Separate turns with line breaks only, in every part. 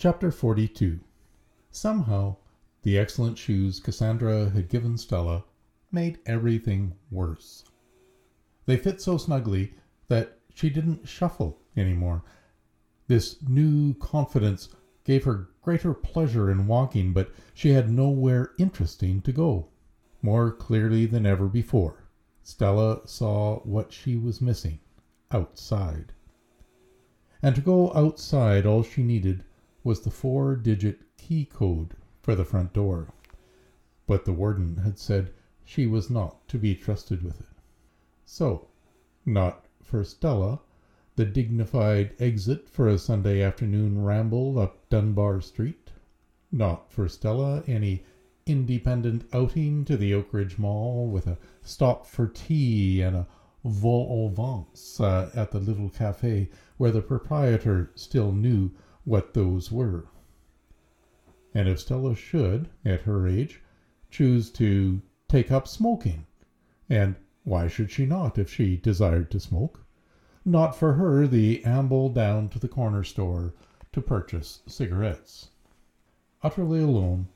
Chapter 42 Somehow, the excellent shoes Cassandra had given Stella made everything worse. They fit so snugly that she didn't shuffle any more. This new confidence gave her greater pleasure in walking, but she had nowhere interesting to go. More clearly than ever before, Stella saw what she was missing outside. And to go outside, all she needed was the four digit key code for the front door. But the warden had said she was not to be trusted with it. So, not for Stella, the dignified exit for a Sunday afternoon ramble up Dunbar Street. Not for Stella any independent outing to the Oakridge Mall with a stop for tea and a vol au vents uh, at the little cafe where the proprietor still knew what those were. And if Stella should, at her age, choose to take up smoking, and why should she not if she desired to smoke? Not for her the amble down to the corner store to purchase cigarettes. Utterly alone,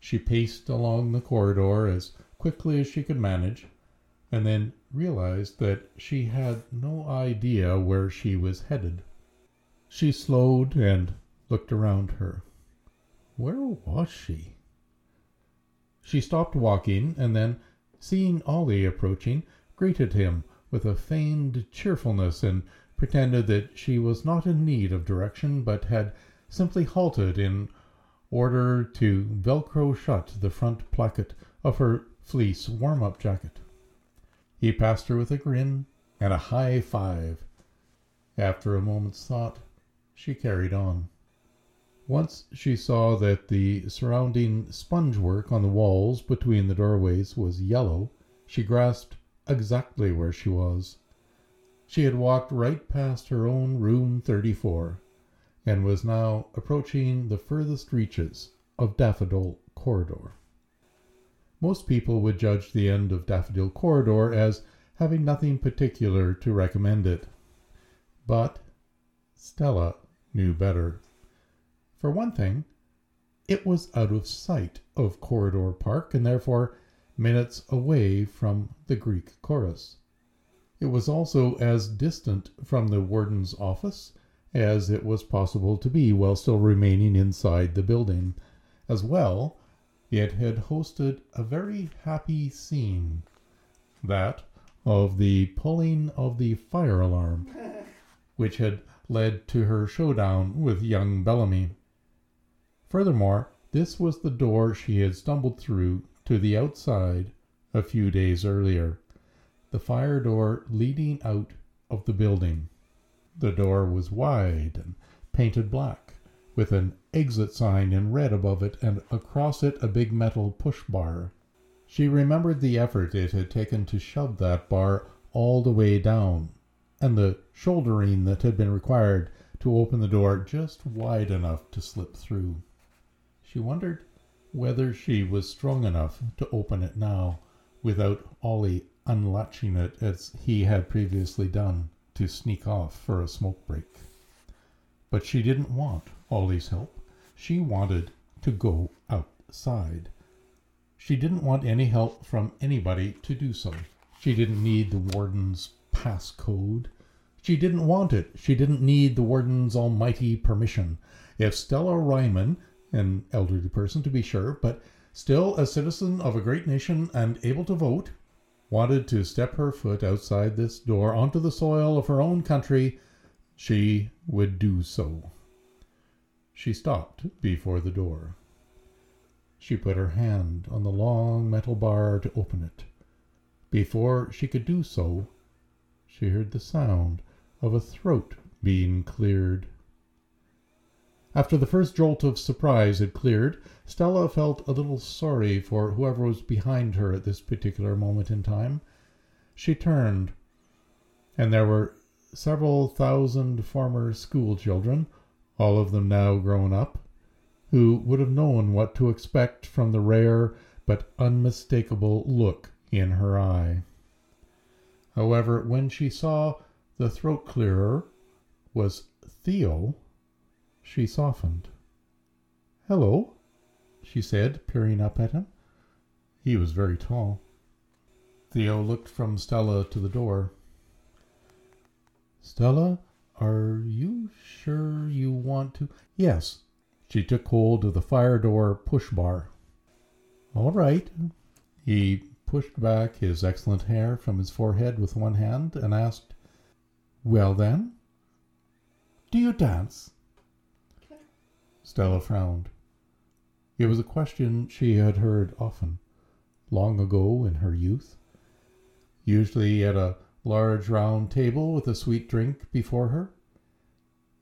she paced along the corridor as quickly as she could manage, and then realized that she had no idea where she was headed. She slowed and looked around her. Where was she? She stopped walking, and then, seeing Ollie approaching, greeted him with a feigned cheerfulness and pretended that she was not in need of direction, but had simply halted in order to velcro shut the front placket of her fleece warm up jacket. He passed her with a grin and a high five. After a moment's thought, she carried on. Once she saw that the surrounding sponge work on the walls between the doorways was yellow, she grasped exactly where she was. She had walked right past her own room 34, and was now approaching the furthest reaches of Daffodil Corridor. Most people would judge the end of Daffodil Corridor as having nothing particular to recommend it. But Stella knew better. For one thing, it was out of sight of Corridor Park and therefore minutes away from the Greek chorus. It was also as distant from the warden's office as it was possible to be while still remaining inside the building. As well, it had hosted a very happy scene that of the pulling of the fire alarm, which had led to her showdown with young Bellamy. Furthermore, this was the door she had stumbled through to the outside a few days earlier, the fire door leading out of the building. The door was wide and painted black, with an exit sign in red above it and across it a big metal push bar. She remembered the effort it had taken to shove that bar all the way down, and the shouldering that had been required to open the door just wide enough to slip through. She wondered whether she was strong enough to open it now without Ollie unlatching it as he had previously done to sneak off for a smoke break. But she didn't want Ollie's help. She wanted to go outside. She didn't want any help from anybody to do so. She didn't need the warden's passcode. She didn't want it. She didn't need the warden's almighty permission. If Stella Ryman, an elderly person to be sure, but still a citizen of a great nation and able to vote, wanted to step her foot outside this door onto the soil of her own country, she would do so. She stopped before the door. She put her hand on the long metal bar to open it. Before she could do so, she heard the sound of a throat being cleared. After the first jolt of surprise had cleared, Stella felt a little sorry for whoever was behind her at this particular moment in time. She turned, and there were several thousand former school children, all of them now grown up, who would have known what to expect from the rare but unmistakable look in her eye. However, when she saw the throat clearer was Theo, she softened. Hello, she said, peering up at him. He was very tall. Theo looked from Stella to the door. Stella, are you sure you want to? Yes. She took hold of the fire door push bar. All right. He pushed back his excellent hair from his forehead with one hand and asked, Well then? Do you dance? Stella frowned. It was a question she had heard often, long ago in her youth, usually at a large round table with a sweet drink before her.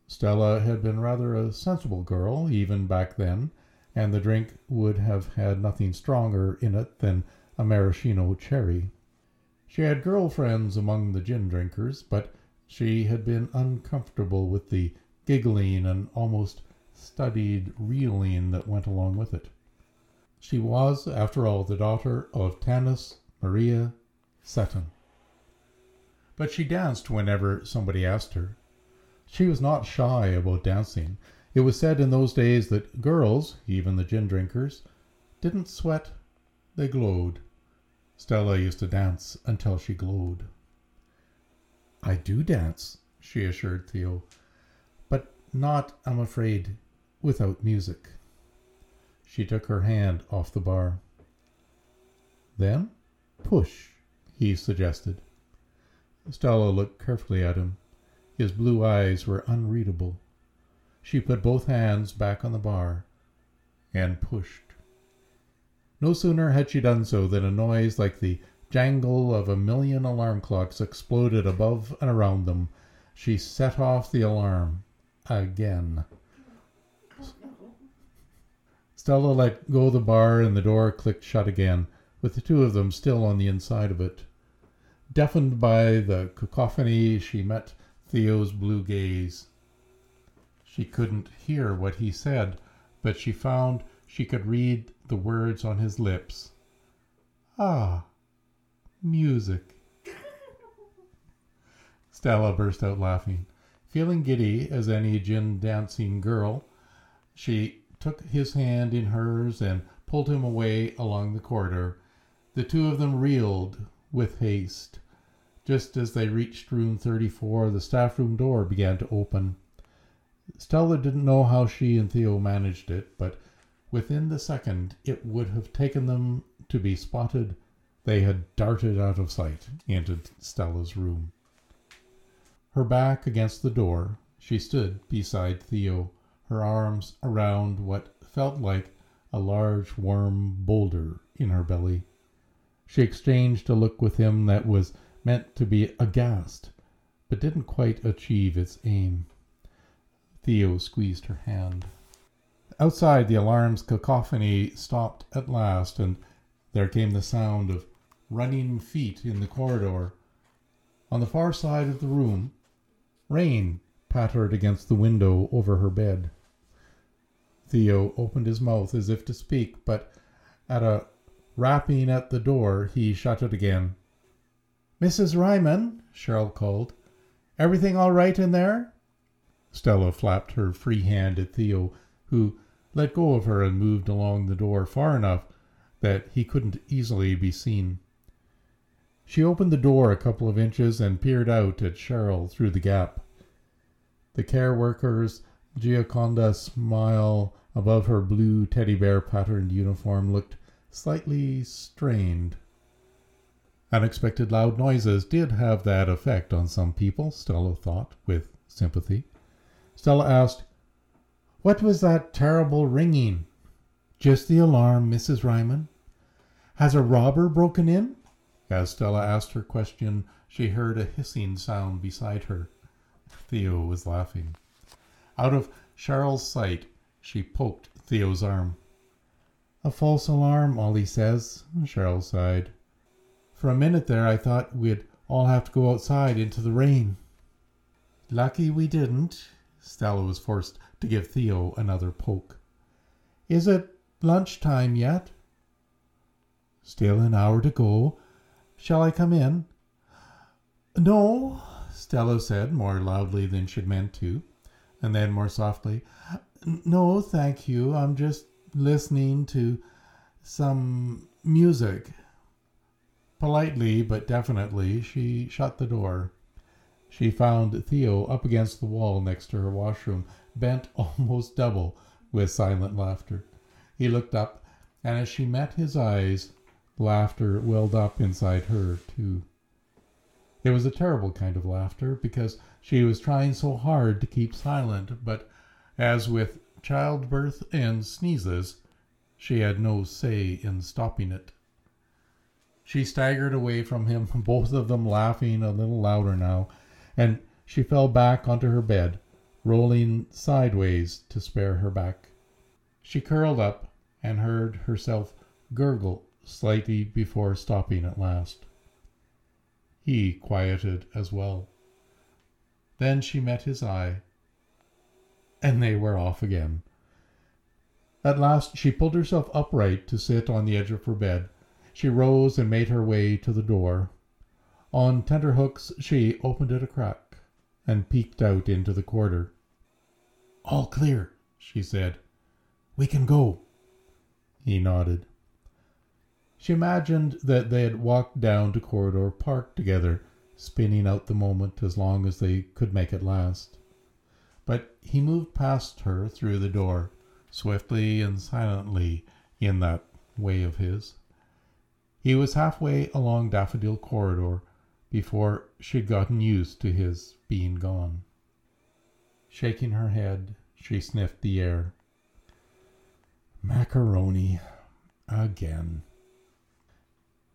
Stella had been rather a sensible girl even back then, and the drink would have had nothing stronger in it than a maraschino cherry. She had girl friends among the gin drinkers, but she had been uncomfortable with the giggling and almost studied reeling that went along with it. She was, after all, the daughter of Tanis Maria Seton. But she danced whenever somebody asked her. She was not shy about dancing. It was said in those days that girls, even the gin drinkers, didn't sweat, they glowed. Stella used to dance until she glowed. I do dance, she assured Theo, but not, I'm afraid, without music. She took her hand off the bar. Then push, he suggested. Stella looked carefully at him. His blue eyes were unreadable. She put both hands back on the bar and pushed. No sooner had she done so than a noise like the jangle of a million alarm clocks exploded above and around them. She set off the alarm again. Stella let go the bar and the door clicked shut again, with the two of them still on the inside of it. Deafened by the cacophony, she met Theo's blue gaze. She couldn't hear what he said, but she found she could read the words on his lips. Ah, music. Stella burst out laughing. Feeling giddy as any gin dancing girl, she took his hand in hers and pulled him away along the corridor. The two of them reeled with haste. Just as they reached room 34, the staff room door began to open. Stella didn't know how she and Theo managed it, but within the second it would have taken them to be spotted, they had darted out of sight into Stella's room. Her back against the door, she stood beside Theo, her arms around what felt like a large warm boulder in her belly. She exchanged a look with him that was meant to be aghast, but didn't quite achieve its aim. Theo squeezed her hand. Outside, the alarm's cacophony stopped at last, and there came the sound of running feet in the corridor. On the far side of the room, rain pattered against the window over her bed. Theo opened his mouth as if to speak, but at a rapping at the door he shut it again. Mrs. Ryman, Cheryl called. Everything all right in there? Stella flapped her free hand at Theo, who let go of her and moved along the door far enough that he couldn't easily be seen. She opened the door a couple of inches and peered out at Cheryl through the gap. The care worker's Gioconda smile above her blue teddy bear patterned uniform looked slightly strained. Unexpected loud noises did have that effect on some people, Stella thought with sympathy. Stella asked, What was that terrible ringing? Just the alarm, Mrs. Ryman. Has a robber broken in? As Stella asked her question, she heard a hissing sound beside her. Theo was laughing. Out of Cheryl's sight, she poked Theo's arm. A false alarm, Ollie says, Cheryl sighed. For a minute there I thought we'd all have to go outside into the rain. Lucky we didn't. Stella was forced to give Theo another poke. Is it lunch time yet? Still an hour to go. Shall I come in? No, Stella said more loudly than she'd meant to and then more softly, no, thank you. I'm just listening to some music. Politely, but definitely, she shut the door. She found Theo up against the wall next to her washroom, bent almost double with silent laughter. He looked up, and as she met his eyes, laughter welled up inside her, too. It was a terrible kind of laughter because she was trying so hard to keep silent, but as with childbirth and sneezes, she had no say in stopping it. She staggered away from him, both of them laughing a little louder now, and she fell back onto her bed, rolling sideways to spare her back. She curled up and heard herself gurgle slightly before stopping at last. He quieted as well. Then she met his eye, and they were off again. At last she pulled herself upright to sit on the edge of her bed. She rose and made her way to the door. On tenterhooks she opened it a crack and peeked out into the corridor. All clear, she said. We can go. He nodded. She imagined that they had walked down to Corridor Park together, spinning out the moment as long as they could make it last. But he moved past her through the door, swiftly and silently, in that way of his. He was halfway along Daffodil Corridor before she'd gotten used to his being gone. Shaking her head, she sniffed the air. Macaroni again.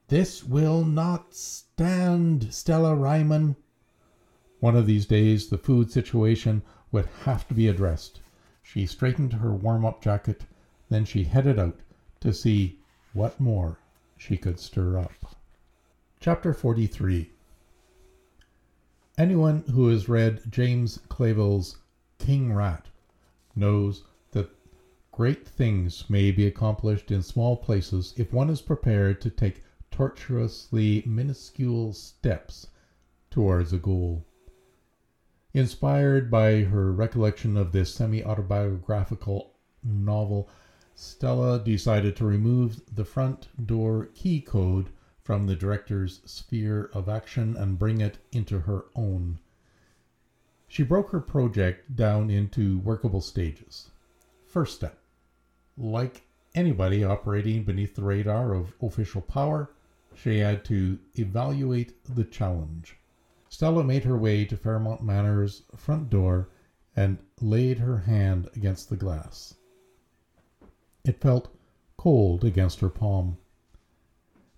This will not stand, Stella Ryman. One of these days the food situation would have to be addressed. She straightened her warm up jacket, then she headed out to see what more she could stir up. Chapter 43 Anyone who has read James Clavell's King Rat knows that great things may be accomplished in small places if one is prepared to take tortuously minuscule steps towards a goal. Inspired by her recollection of this semi autobiographical novel, Stella decided to remove the front door key code from the director's sphere of action and bring it into her own. She broke her project down into workable stages. First step like anybody operating beneath the radar of official power, she had to evaluate the challenge. Stella made her way to Fairmount Manor's front door and laid her hand against the glass. It felt cold against her palm.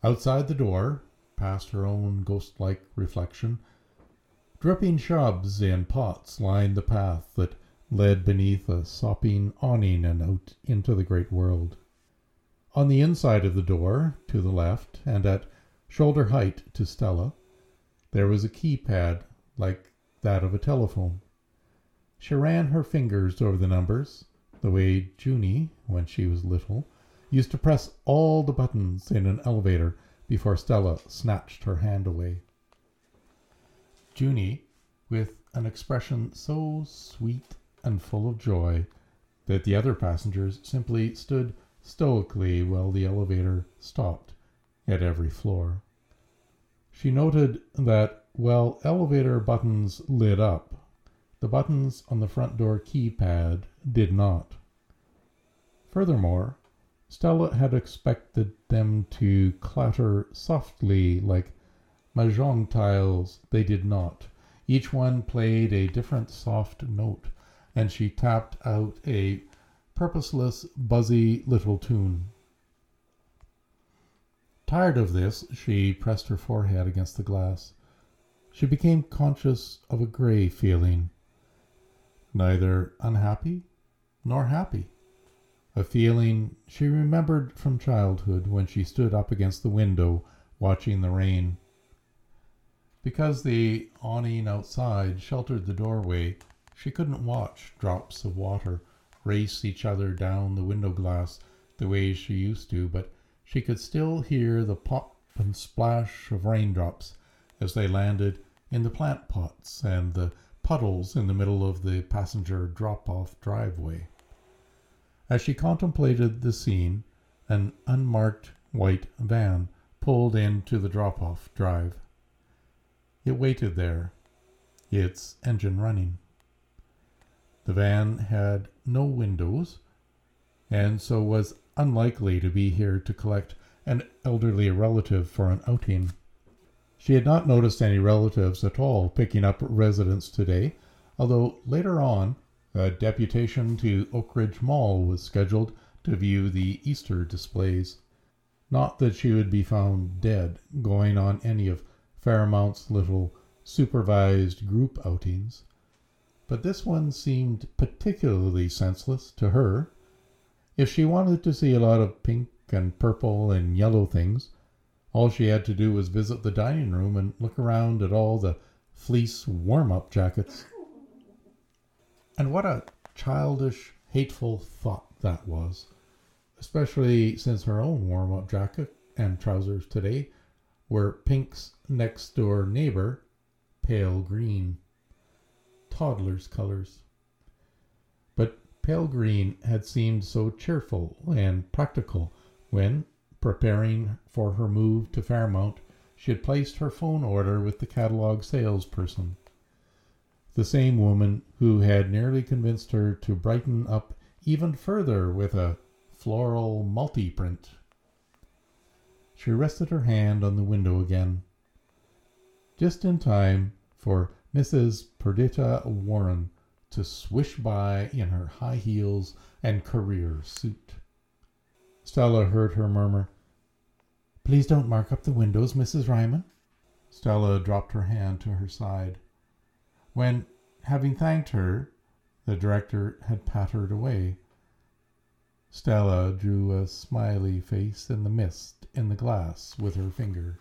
Outside the door, past her own ghost like reflection, dripping shrubs in pots lined the path that led beneath a sopping awning and out into the great world. On the inside of the door, to the left, and at shoulder height to Stella, there was a keypad like that of a telephone. She ran her fingers over the numbers, the way Junie, when she was little, used to press all the buttons in an elevator before Stella snatched her hand away. Junie, with an expression so sweet and full of joy that the other passengers simply stood stoically while the elevator stopped at every floor. She noted that while elevator buttons lit up, the buttons on the front door keypad did not. Furthermore, Stella had expected them to clatter softly like mahjong tiles. They did not. Each one played a different soft note, and she tapped out a purposeless, buzzy little tune. Tired of this, she pressed her forehead against the glass. She became conscious of a gray feeling, neither unhappy nor happy. A feeling she remembered from childhood when she stood up against the window watching the rain. Because the awning outside sheltered the doorway, she couldn't watch drops of water race each other down the window glass the way she used to, but she could still hear the pop and splash of raindrops as they landed in the plant pots and the puddles in the middle of the passenger drop off driveway. As she contemplated the scene, an unmarked white van pulled into the drop off drive. It waited there, its engine running. The van had no windows, and so was unlikely to be here to collect an elderly relative for an outing. She had not noticed any relatives at all picking up residents today, although later on a deputation to Oakridge Mall was scheduled to view the Easter displays. Not that she would be found dead going on any of Fairmount's little supervised group outings, but this one seemed particularly senseless to her. If she wanted to see a lot of pink and purple and yellow things, all she had to do was visit the dining room and look around at all the fleece warm up jackets. And what a childish, hateful thought that was, especially since her own warm up jacket and trousers today were Pink's next door neighbor, pale green. Toddler's colors. But pale green had seemed so cheerful and practical when, preparing for her move to Fairmount, she had placed her phone order with the catalog salesperson. The same woman who had nearly convinced her to brighten up even further with a floral multi print. She rested her hand on the window again, just in time for Mrs. Perdita Warren to swish by in her high heels and career suit. Stella heard her murmur, Please don't mark up the windows, Mrs. Ryman. Stella dropped her hand to her side. When, having thanked her, the director had pattered away, Stella drew a smiley face in the mist in the glass with her finger.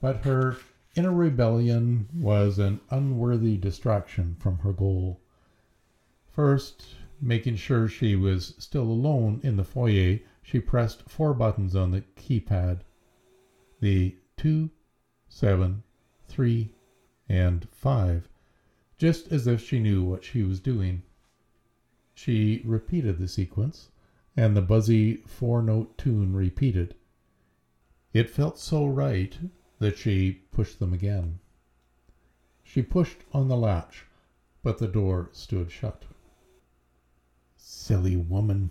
But her inner rebellion was an unworthy distraction from her goal. First, Making sure she was still alone in the foyer, she pressed four buttons on the keypad the two, seven, three, and 5, just as if she knew what she was doing. She repeated the sequence, and the buzzy four note tune repeated. It felt so right that she pushed them again. She pushed on the latch, but the door stood shut. Silly woman.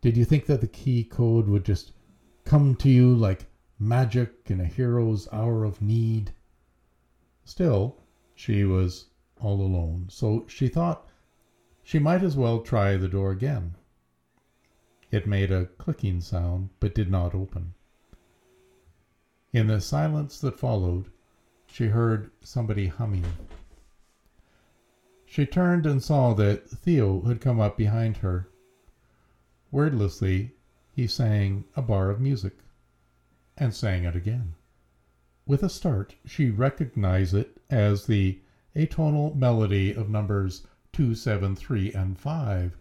Did you think that the key code would just come to you like magic in a hero's hour of need? Still, she was all alone, so she thought she might as well try the door again. It made a clicking sound, but did not open. In the silence that followed, she heard somebody humming. She turned and saw that Theo had come up behind her. Wordlessly, he sang a bar of music, and sang it again. With a start, she recognized it as the atonal melody of numbers two, seven, three, and five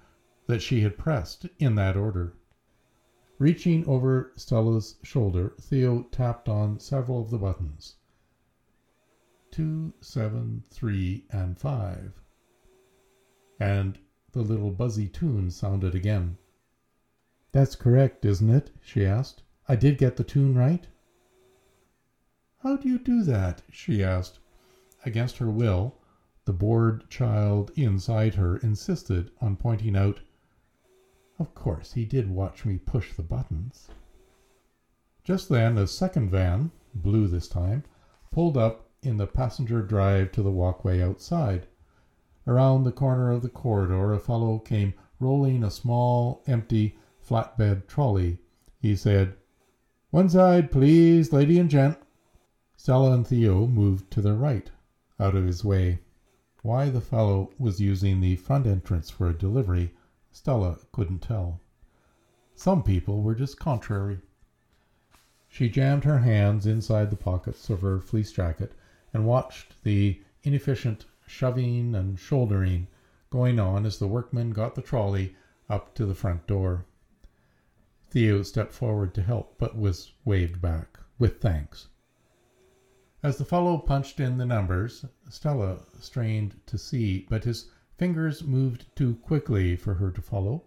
that she had pressed in that order. Reaching over Stella's shoulder, Theo tapped on several of the buttons. Two, seven, three, and five and the little buzzy tune sounded again. That's correct, isn't it? she asked. I did get the tune right? How do you do that? she asked. Against her will, the bored child inside her insisted on pointing out, Of course, he did watch me push the buttons. Just then, a second van, blue this time, pulled up in the passenger drive to the walkway outside. Around the corner of the corridor a fellow came rolling a small, empty, flatbed trolley. He said, "One side, please, lady and gent." Stella and Theo moved to their right, out of his way. Why the fellow was using the front entrance for a delivery, Stella couldn't tell. Some people were just contrary. She jammed her hands inside the pockets of her fleece jacket and watched the inefficient shoving and shouldering going on as the workmen got the trolley up to the front door. Theo stepped forward to help, but was waved back with thanks. As the fellow punched in the numbers, Stella strained to see, but his fingers moved too quickly for her to follow.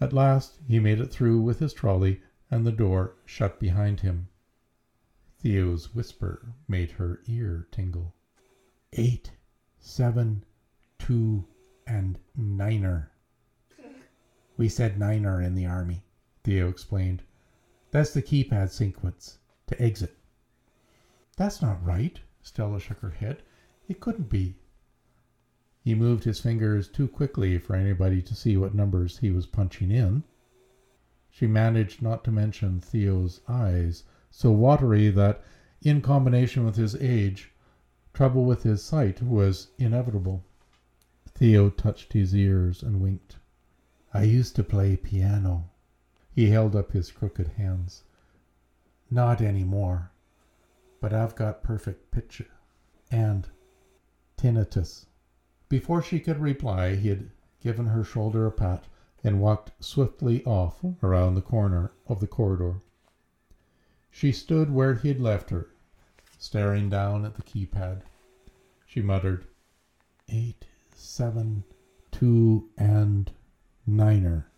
At last he made it through with his trolley, and the door shut behind him. Theo's whisper made her ear tingle. Eight, seven, two, and niner. We said niner in the army, Theo explained. That's the keypad sequence to exit. That's not right, Stella shook her head. It couldn't be. He moved his fingers too quickly for anybody to see what numbers he was punching in. She managed not to mention Theo's eyes, so watery that, in combination with his age, trouble with his sight was inevitable. Theo touched his ears and winked. I used to play piano. He held up his crooked hands. Not any more, but I've got perfect pitch and tinnitus. Before she could reply, he had given her shoulder a pat and walked swiftly off around the corner of the corridor. She stood where he had left her, staring down at the keypad. She muttered, Eight, seven, two, and niner.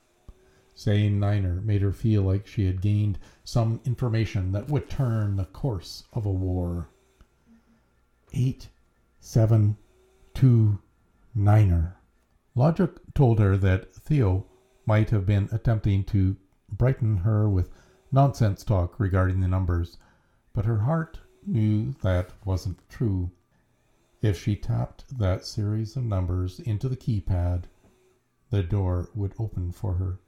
Saying niner made her feel like she had gained some information that would turn the course of a war. Eight, seven, two, Niner. Logic told her that Theo might have been attempting to brighten her with nonsense talk regarding the numbers, but her heart knew that wasn't true. If she tapped that series of numbers into the keypad, the door would open for her.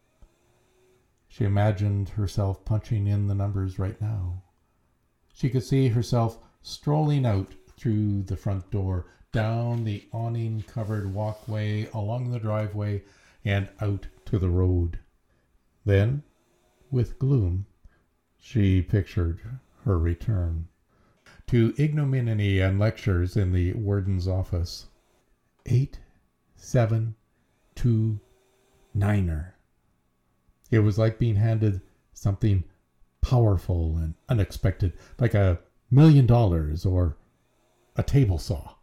She imagined herself punching in the numbers right now. She could see herself strolling out through the front door, down the awning covered walkway, along the driveway, and out to the road. Then, with gloom, she pictured her return to ignominy and lectures in the warden's office. Eight, seven, two, niner. It was like being handed something powerful and unexpected, like a million dollars or a table saw.